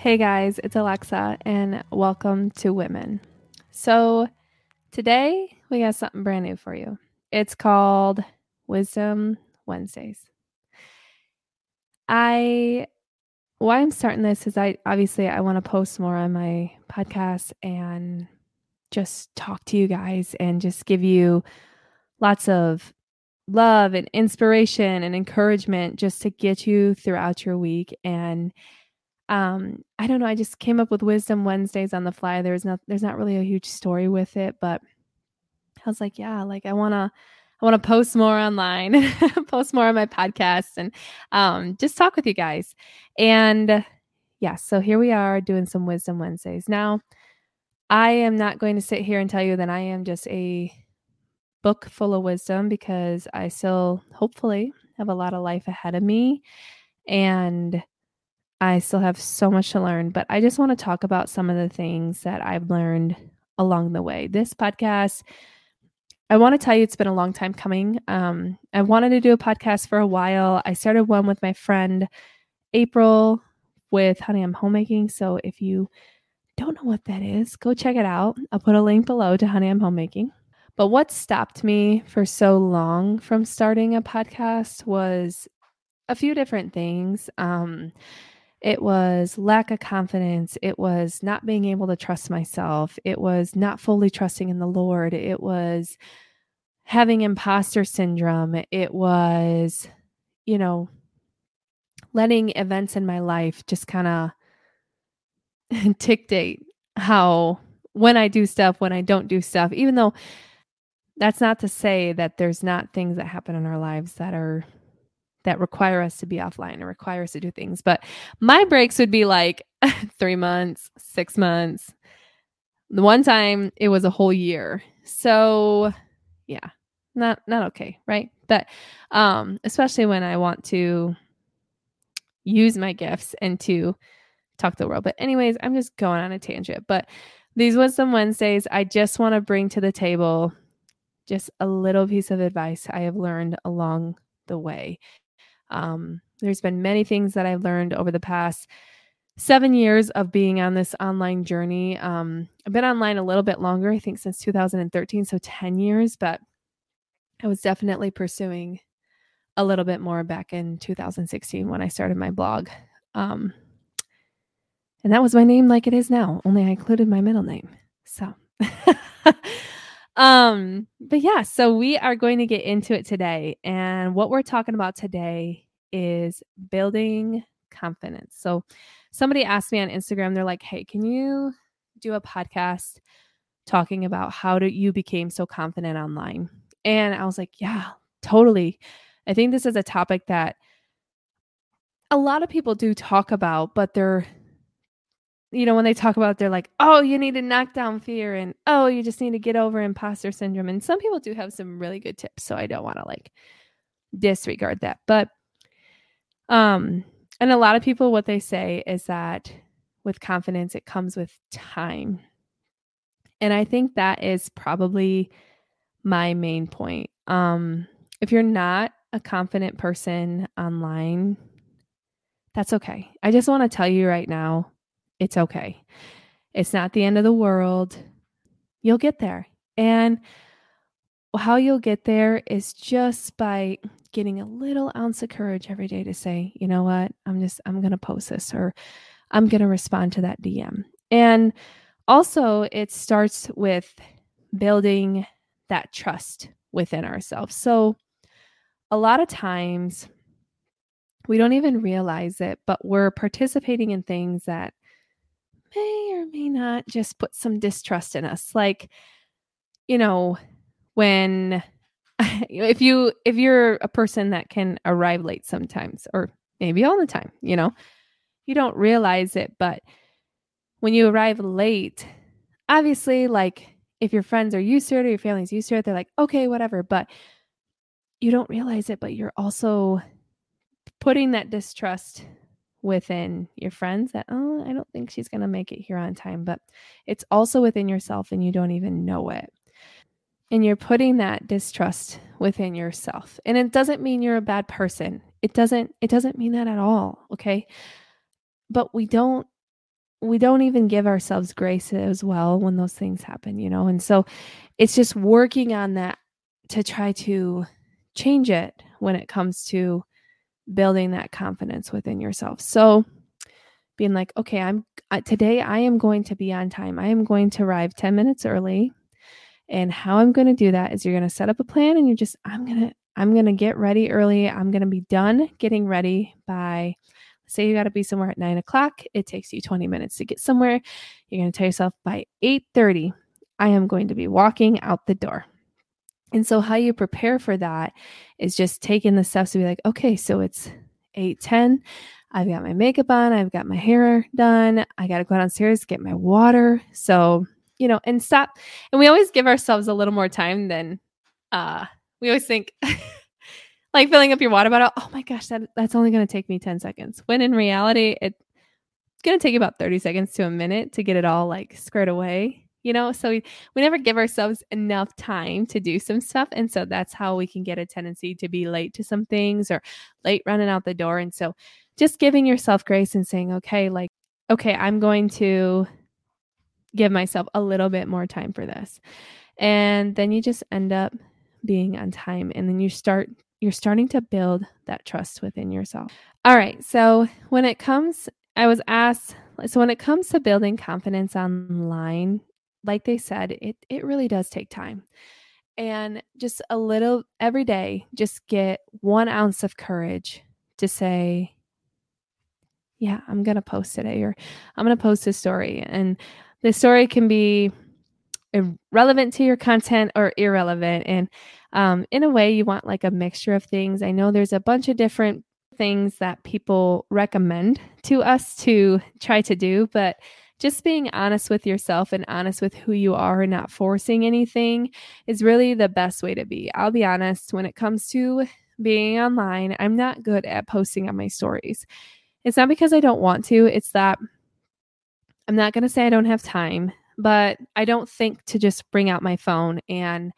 Hey guys, it's Alexa, and welcome to Women. So, today we got something brand new for you. It's called Wisdom Wednesdays. I why I'm starting this is I obviously I want to post more on my podcast and just talk to you guys and just give you lots of love and inspiration and encouragement just to get you throughout your week and um i don't know i just came up with wisdom wednesdays on the fly there's not there's not really a huge story with it but i was like yeah like i want to i want to post more online post more on my podcast and um just talk with you guys. And yeah so here we are doing some wisdom wednesdays. Now i am not going to sit here and tell you that i am just a book full of wisdom because i still hopefully have a lot of life ahead of me. And I still have so much to learn, but I just want to talk about some of the things that I've learned along the way. This podcast, I want to tell you, it's been a long time coming. Um, I wanted to do a podcast for a while. I started one with my friend April with Honey I'm Homemaking. So if you don't know what that is, go check it out. I'll put a link below to Honey I'm Homemaking. But what stopped me for so long from starting a podcast was a few different things. Um, it was lack of confidence. It was not being able to trust myself. It was not fully trusting in the Lord. It was having imposter syndrome. It was, you know, letting events in my life just kind of dictate how, when I do stuff, when I don't do stuff, even though that's not to say that there's not things that happen in our lives that are that require us to be offline and require us to do things. But my breaks would be like three months, six months. The one time it was a whole year. So yeah, not not okay, right? But um, especially when I want to use my gifts and to talk to the world. But anyways, I'm just going on a tangent. But these Wisdom Wednesdays, I just want to bring to the table just a little piece of advice I have learned along the way. Um, there's been many things that I've learned over the past seven years of being on this online journey. Um, I've been online a little bit longer, I think since 2013, so 10 years, but I was definitely pursuing a little bit more back in 2016 when I started my blog. Um, and that was my name like it is now, only I included my middle name. So, um, but yeah, so we are going to get into it today. And what we're talking about today is building confidence. So somebody asked me on Instagram, they're like, Hey, can you do a podcast talking about how do you became so confident online? And I was like, Yeah, totally. I think this is a topic that a lot of people do talk about, but they're you know, when they talk about it, they're like, oh, you need to knock down fear and oh, you just need to get over imposter syndrome. And some people do have some really good tips. So I don't want to like disregard that. But um, and a lot of people what they say is that with confidence it comes with time. And I think that is probably my main point. Um, if you're not a confident person online, that's okay. I just want to tell you right now it's okay. It's not the end of the world. You'll get there. And how you'll get there is just by getting a little ounce of courage every day to say, you know what, I'm just, I'm going to post this or I'm going to respond to that DM. And also, it starts with building that trust within ourselves. So, a lot of times we don't even realize it, but we're participating in things that may or may not just put some distrust in us. Like, you know, when if you if you're a person that can arrive late sometimes or maybe all the time, you know, you don't realize it, but when you arrive late, obviously like if your friends are used to it or your family's used to it, they're like, okay, whatever. But you don't realize it, but you're also putting that distrust within your friends that, oh, I don't think she's going to make it here on time. But it's also within yourself and you don't even know it. And you're putting that distrust within yourself. And it doesn't mean you're a bad person. It doesn't it doesn't mean that at all, okay? But we don't we don't even give ourselves grace as well when those things happen, you know? And so it's just working on that to try to change it when it comes to building that confidence within yourself. So being like, okay, I'm uh, today I am going to be on time. I am going to arrive 10 minutes early. And how I'm going to do that is you're going to set up a plan and you're just I'm going to I'm going to get ready early. I'm going to be done getting ready by say you got to be somewhere at nine o'clock. It takes you 20 minutes to get somewhere. You're going to tell yourself by 8:30, I am going to be walking out the door. And so how you prepare for that is just taking the steps to be like, okay, so it's 8:10. I've got my makeup on, I've got my hair done. I got to go downstairs, get my water. So, you know, and stop. And we always give ourselves a little more time than uh we always think like filling up your water bottle. Oh my gosh, that that's only going to take me 10 seconds. When in reality, it's going to take about 30 seconds to a minute to get it all like squared away you know? So we, we never give ourselves enough time to do some stuff and so that's how we can get a tendency to be late to some things or late running out the door and so just giving yourself grace and saying okay like okay i'm going to give myself a little bit more time for this. And then you just end up being on time and then you start you're starting to build that trust within yourself. All right so when it comes i was asked so when it comes to building confidence online like they said, it it really does take time. And just a little every day, just get one ounce of courage to say, yeah, I'm to post today or I'm to post a story. And the story can be relevant to your content or irrelevant. And um, in a way, you want like a mixture of things. I know there's a bunch of different things that people recommend to us to try to do, but just being honest with yourself and honest with who you are and not forcing anything is really the best way to be. I'll be honest, when it comes to being online, I'm not good at posting on my stories. It's not because I don't want to, it's that I'm not going to say I don't have time, but I don't think to just bring out my phone and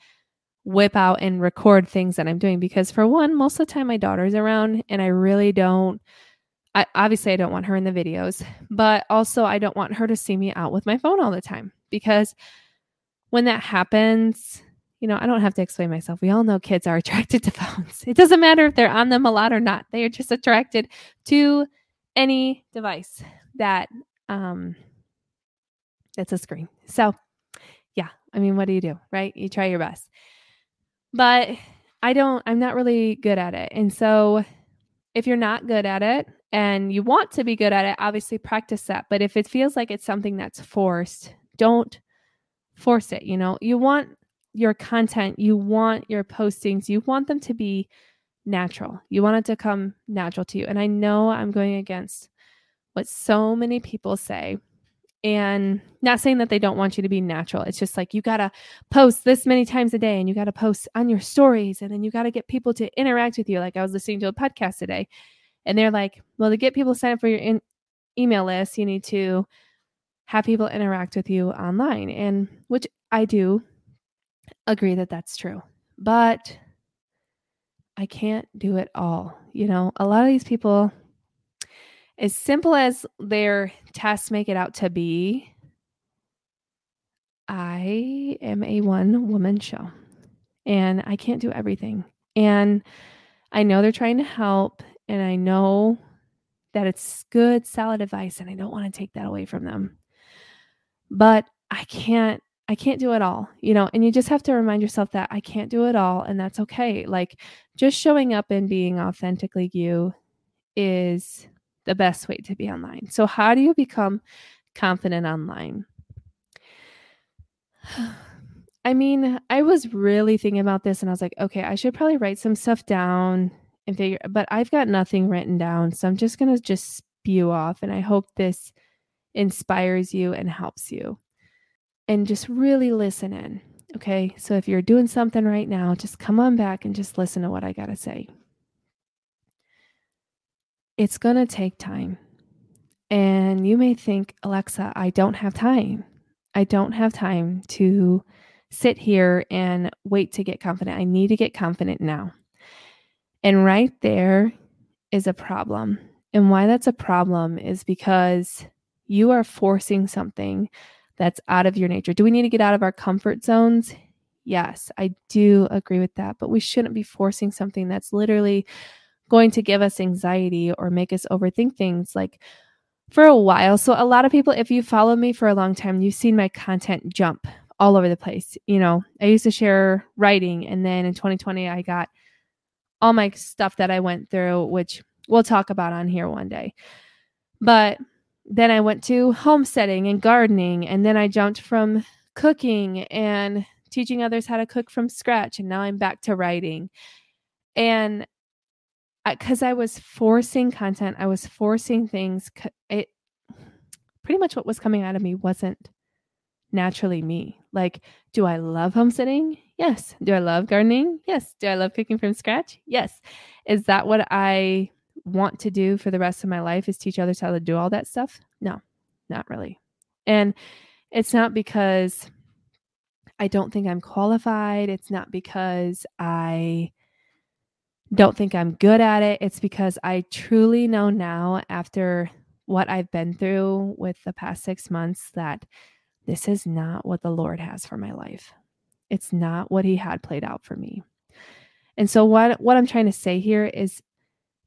whip out and record things that I'm doing because, for one, most of the time my daughter's around and I really don't I, obviously I don't want her in the videos, but also I don't want her to see me out with my phone all the time because when that happens, you know, I don't have to explain myself. We all know kids are attracted to phones. It doesn't matter if they're on them a lot or not. They are just attracted to any device that um that's a screen. So, yeah, I mean, what do you do, right? You try your best. But I don't I'm not really good at it. And so if you're not good at it and you want to be good at it, obviously practice that. But if it feels like it's something that's forced, don't force it. You know, you want your content, you want your postings, you want them to be natural. You want it to come natural to you. And I know I'm going against what so many people say. And not saying that they don't want you to be natural. It's just like you got to post this many times a day and you got to post on your stories and then you got to get people to interact with you. Like I was listening to a podcast today and they're like, well, to get people to sign up for your in- email list, you need to have people interact with you online. And which I do agree that that's true. But I can't do it all. You know, a lot of these people, as simple as their tasks make it out to be, I am a one woman show and I can't do everything. And I know they're trying to help and I know that it's good, solid advice, and I don't want to take that away from them. But I can't I can't do it all, you know, and you just have to remind yourself that I can't do it all and that's okay. Like just showing up and being authentically you is the best way to be online. So how do you become confident online? I mean, I was really thinking about this and I was like, okay, I should probably write some stuff down and figure but I've got nothing written down. So I'm just going to just spew off and I hope this inspires you and helps you. And just really listen in. Okay? So if you're doing something right now, just come on back and just listen to what I got to say. It's going to take time. And you may think, Alexa, I don't have time. I don't have time to sit here and wait to get confident. I need to get confident now. And right there is a problem. And why that's a problem is because You are forcing something that's out of your nature. Do we need to get out of our comfort zones? Yes, I do agree with that, but we shouldn't be forcing something that's literally going to give us anxiety or make us overthink things like for a while. So, a lot of people, if you follow me for a long time, you've seen my content jump all over the place. You know, I used to share writing, and then in 2020, I got all my stuff that I went through, which we'll talk about on here one day. But then I went to homesteading and gardening, and then I jumped from cooking and teaching others how to cook from scratch, and now I'm back to writing. And because I, was forcing content, I was forcing things. It pretty much what was coming out of me wasn't naturally me. Like, do I love homesteading? Yes. Do I love gardening? Yes. Do I love cooking from scratch? Yes. Is that what I want to do for the rest of my life is teach others how to do all that stuff? No, not really. And it's not because I don't think I'm qualified. It's not because I don't think I'm good at it. It's because I truly know now, after what I've been through with the past six months, that this is not what the Lord has for my life. It's not what He had played out for me. And so, what, what I'm trying to say here is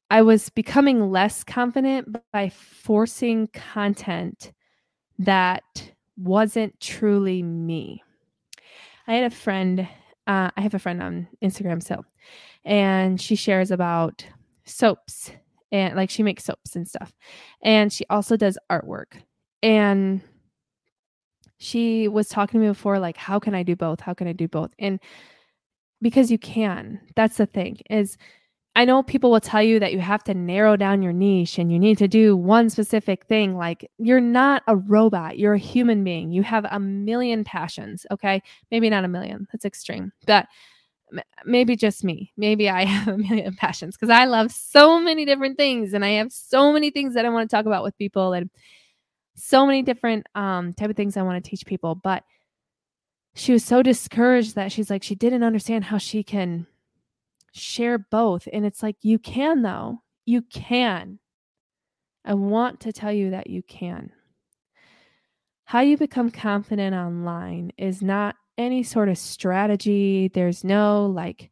I was becoming less confident by forcing content that wasn't truly me. I had a friend, uh, I have a friend on Instagram still, and she shares about soaps and like she makes soaps and stuff. And she also does artwork. And she was talking to me before, like, how can I do both? How can I do both? And because you can, that's the thing is I know people will tell you that you have to narrow down your niche and you need to do one specific thing. Like, you're not a robot, you're a human being. You have a million passions, okay? Maybe not a million, that's extreme, but maybe just me. Maybe I have a million passions because I love so many different things and I have so many things that I want to talk about with people and so many different um type of things I want to teach people. But she was so discouraged that she's like, she didn't understand how she can share both. And it's like, you can, though. You can. I want to tell you that you can. How you become confident online is not any sort of strategy. There's no like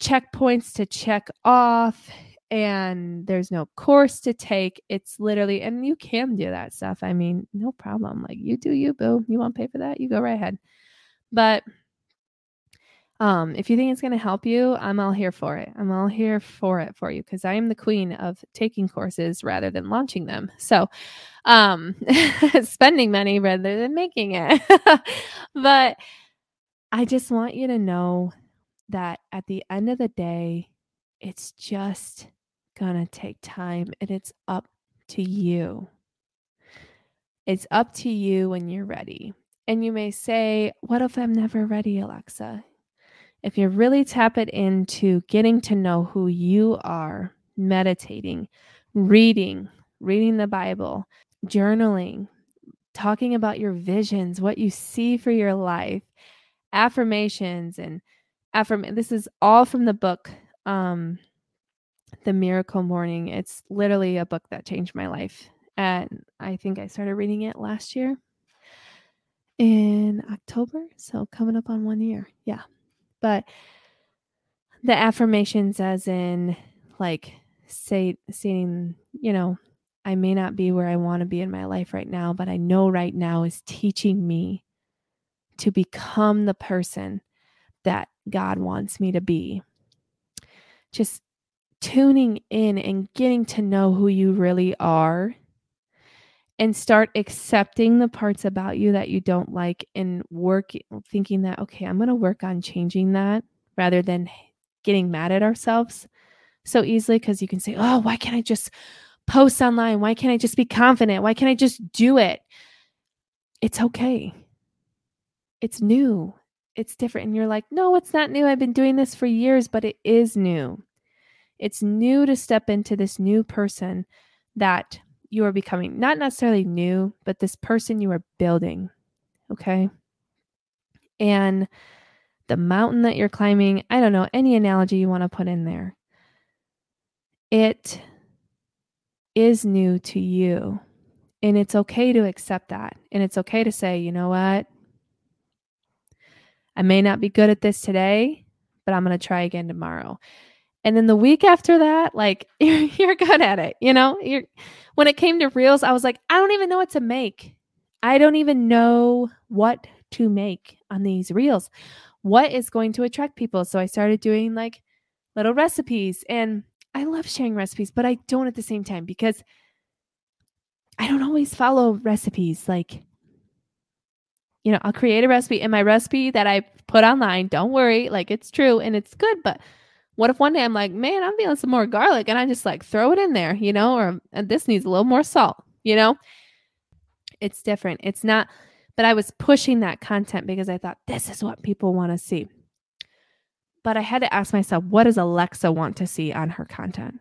checkpoints to check off and there's no course to take. It's literally, and you can do that stuff. I mean, no problem. Like you do you, boo. You want to pay for that? You go right ahead. But um, if you think it's going to help you, I'm all here for it. I'm all here for it for you because I am the queen of taking courses rather than launching them. So, um, spending money rather than making it. but I just want you to know that at the end of the day, it's just to take time and it's up to you. It's up to you when you're ready. And you may say, What if I'm never ready, Alexa? if you really tap it into getting to know who you are, meditating, reading, reading the Bible, journaling, talking about your visions, what you see for your life, affirmations and affirm this is all from the book um The Miracle Morning. It's literally a book that changed my life. And I think I started reading it last year in October, so coming up on 1 year. Yeah but the affirmations as in like say saying you know i may not be where i want to be in my life right now but i know right now is teaching me to become the person that god wants me to be. Just tuning in and getting to know who you really are and start accepting the parts about you that you don't like and work thinking that okay i'm going to work on changing that rather than getting mad at ourselves so easily because you can say oh why can't i just post online why can't i just be confident? Why can't i just do it? It's okay. It's new. It's different. And you're like no it's not new. I've been doing this for years but it is new. It's new to step into this new person that you are becoming. Not necessarily new, but this person you are building. Okay. And the mountain that you're climbing, I don't know, any analogy you want to put in there, it is new to you. And it's okay to accept that. And it's okay to say, you know what? I may not be good at this today, but I'm going to try again tomorrow. And then the week after that, like you're, you're good at it. You know, you're when it came to reels, I was like, I don't even know what to make. I don't even know what to make on these reels. What is going to attract people? So I started doing like little recipes and I love sharing recipes, but I don't at the same time because I don't always follow recipes. Like, you know, I'll create a recipe and my recipe that I put online, don't worry, like it's true and it's good. But what if one day I'm like, man, I'm feeling some more garlic and I just like throw it in there, you know, or this needs a little more salt, you know? It's different. It's not, but I was pushing that content because I thought this is what people want to see. But I had to ask myself, what does Alexa want to see on her content?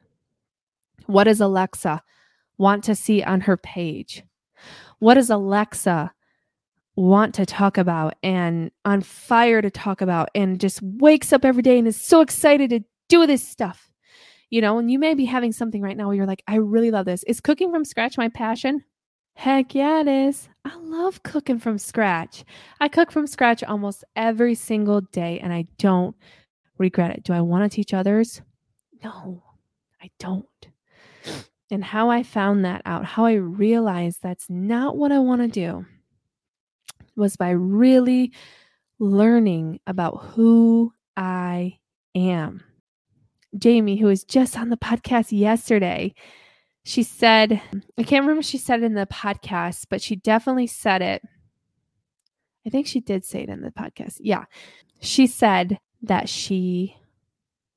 What does Alexa want to see on her page? What does Alexa want to talk about and on fire to talk about and just wakes up every day and is so excited to do this stuff? You know, and you may be having something right now where you're like, I really love this. Is cooking from scratch my passion? Heck yeah, it is. I love cooking from scratch. I cook from scratch almost every single day and I don't regret it. Do I want to teach others? No, I don't. And how I found that out, how I realized that's not what I want to do, was by really learning about who I am. Jamie, who was just on the podcast yesterday, she said, I can't remember she said it in the podcast, but she definitely said it. I think she did say it in the podcast. Yeah. She said that she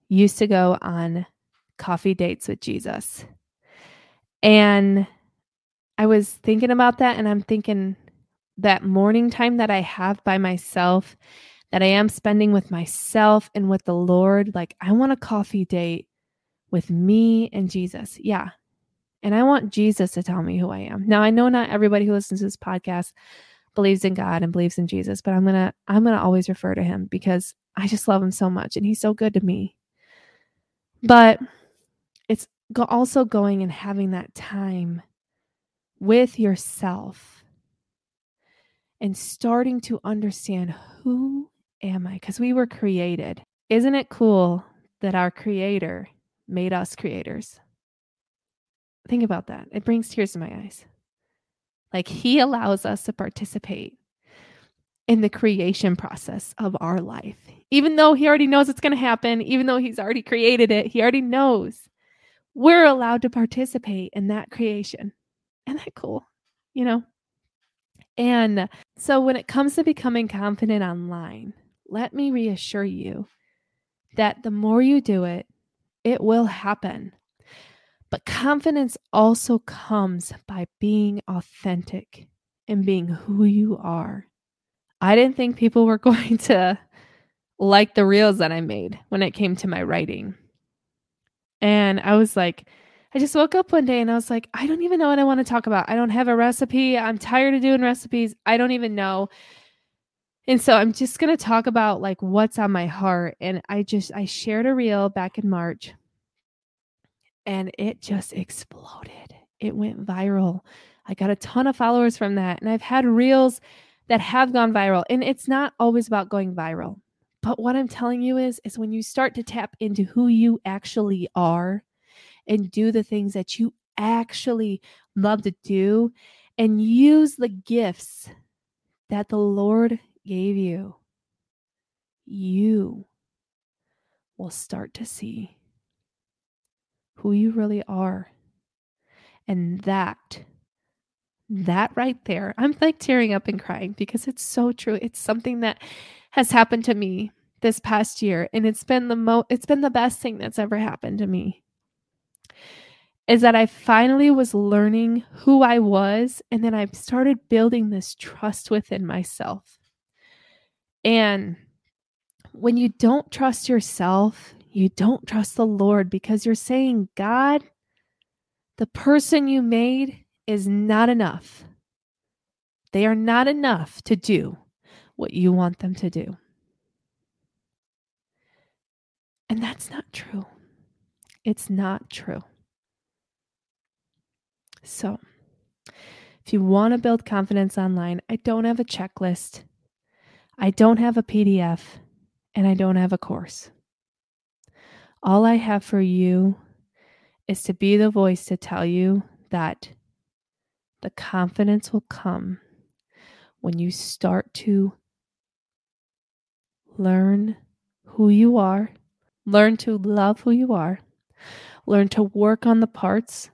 used to go on coffee dates with Jesus. And I was thinking about that, and I'm thinking that morning time that I have by myself, that I am spending with myself and with the Lord, like I want a coffee date with me and Jesus. Yeah. And I want Jesus to tell me who I am. Now, I know not everybody who listens to this podcast believes in God and believes in Jesus, but I'm going to I'm going to always refer to him because I just love him so much and he's so good to me. But it's also going and having that time with yourself and starting to understand who am I? Because we were created. Isn't it cool that our creator made us creators? Think about that. It brings tears to my eyes. Like he allows us to participate in the creation process of our life. Even though he already knows it's going to happen, even though he's already created it, he already knows. We're allowed to participate in that creation. Isn't that cool? You know? And so when it comes to becoming confident online, let me reassure you that the more you do it, it will happen. But confidence also comes by being authentic and being who you are. I didn't think people were going to like the reels that I made when it came to my writing. And I was like, I just woke up one day and I was like, I don't even know what I want to talk about. I don't have a recipe. I'm tired of doing recipes. I don't even know. And so I'm just going to talk about like what's on my heart. And I just, I shared a reel back in March and it just exploded. It went viral. I got a ton of followers from that. And I've had reels that have gone viral. And it's not always about going viral. But what I'm telling you is is when you start to tap into who you actually are and do the things that you actually love to do and use the gifts that the Lord gave you, you will start to see who you really are. And that, that right there, I'm like tearing up and crying because it's so true. It's something that has happened to me this past year and it's been the mo it's been the best thing that's ever happened to me is that I finally was learning who I was and then I started building this trust within myself. And when you don't trust yourself, you don't trust the Lord because you're saying, God, the person you made is not enough. They are not enough to do what you want them to do. And that's not true. It's not true. So, If you want to build confidence online, I don't have a checklist, I don't have a PDF, and I don't have a course. All I have for you is to be the voice to tell you that the confidence will come when you start to learn who you are, learn to love who you are, learn to work on the parts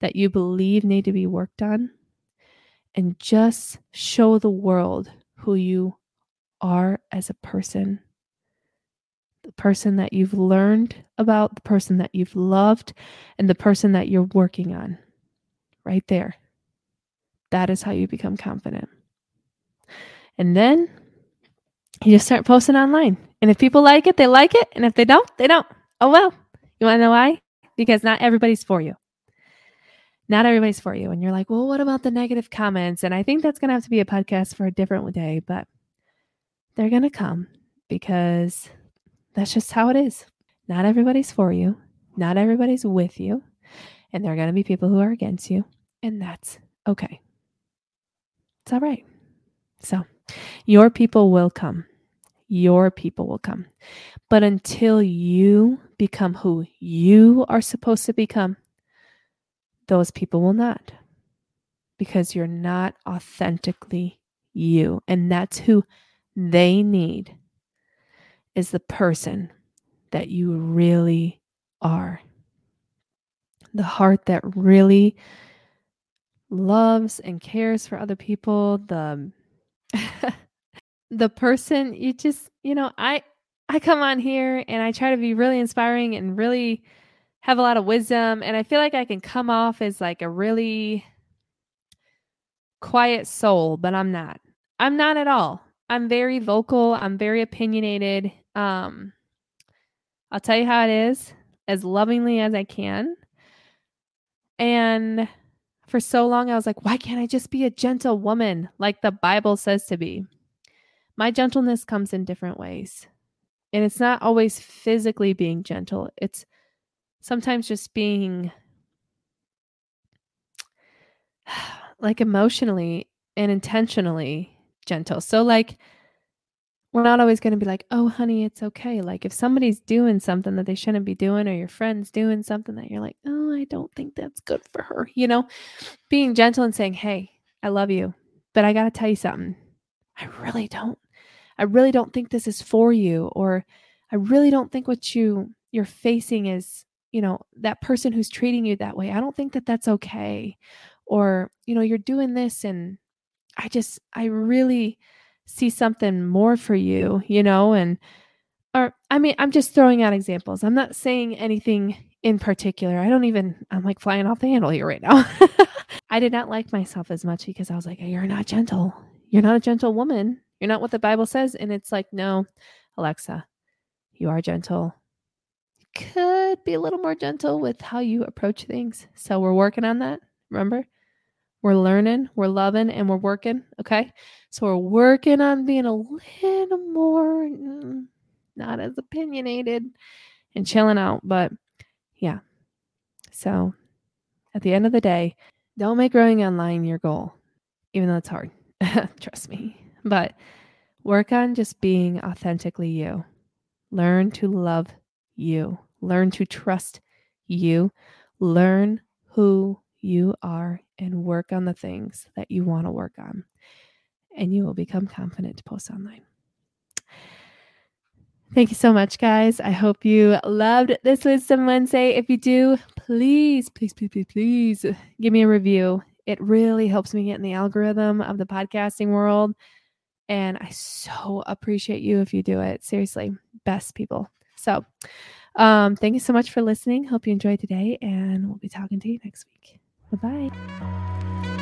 that you believe need to be worked on, and just show the world who you are as a person. The person that you've learned about, the person that you've loved, and the person that you're working on. Right there. That is how you become confident. And then you just start posting online. And if people like it, they like it. And if they don't, they don't. Oh, well. You want to know why? Because not everybody's for you. Not everybody's for you. And you're like, well, what about the negative comments? And I think that's going to have to be a podcast for a different day, but they're going to come because that's just how it is. Not everybody's for you. Not everybody's with you. And there are going to be people who are against you. And that's okay. It's all right. So, your people will come. Your people will come. But until you become who you are supposed to become, those people will not. Because you're not authentically you. And that's who they need is the person that you really are. The heart that really loves and cares for other people, the the person you just, you know, I I come on here and I try to be really inspiring and really have a lot of wisdom and I feel like I can come off as like a really quiet soul, but I'm not. I'm not at all. I'm very vocal, I'm very opinionated. Um I'll tell you how it is as lovingly as I can. And for so long, I was like, why can't I just be a gentle woman like the Bible says to be? My gentleness comes in different ways. And it's not always physically being gentle, it's sometimes just being like emotionally and intentionally gentle. So, like, we're not always going to be like, oh, honey, it's okay. Like, if somebody's doing something that they shouldn't be doing, or your friend's doing something that you're like, oh, I don't think that's good for her, you know, being gentle and saying, hey, I love you, but I got to tell you something. I really don't. I really don't think this is for you, or I really don't think what you you're facing is, you know, that person who's treating you that way. I don't think that that's okay, or you know, you're doing this, and I just, I really see something more for you, you know, and or I mean, I'm just throwing out examples. I'm not saying anything in particular. I don't even I'm like flying off the handle here right now. I did not like myself as much because I was like, you're not gentle. You're not a gentle woman. You're not what the Bible says. And it's like, no, Alexa, you are gentle. could be a little more gentle with how you approach things. So we're working on that. Remember? We're learning, we're loving, and we're working. Okay. So we're working on being a little more mm, not as opinionated and chilling out. But yeah. So at the end of the day, don't make growing online your goal, even though it's hard. Trust me. But work on just being authentically you. Learn to love you. Learn to trust you. Learn who you are and work on the things that you want to work on. And you will become confident to post online. Thank you so much, guys. I hope you loved this Wisdom Wednesday. If you do, please, please, please, please, please give me a review. It really helps me get in the algorithm of the podcasting world. And I so appreciate you if you do it. Seriously, best people. So, um, thank you so much for listening. Hope you enjoyed today, and we'll be talking to you next week. Bye bye.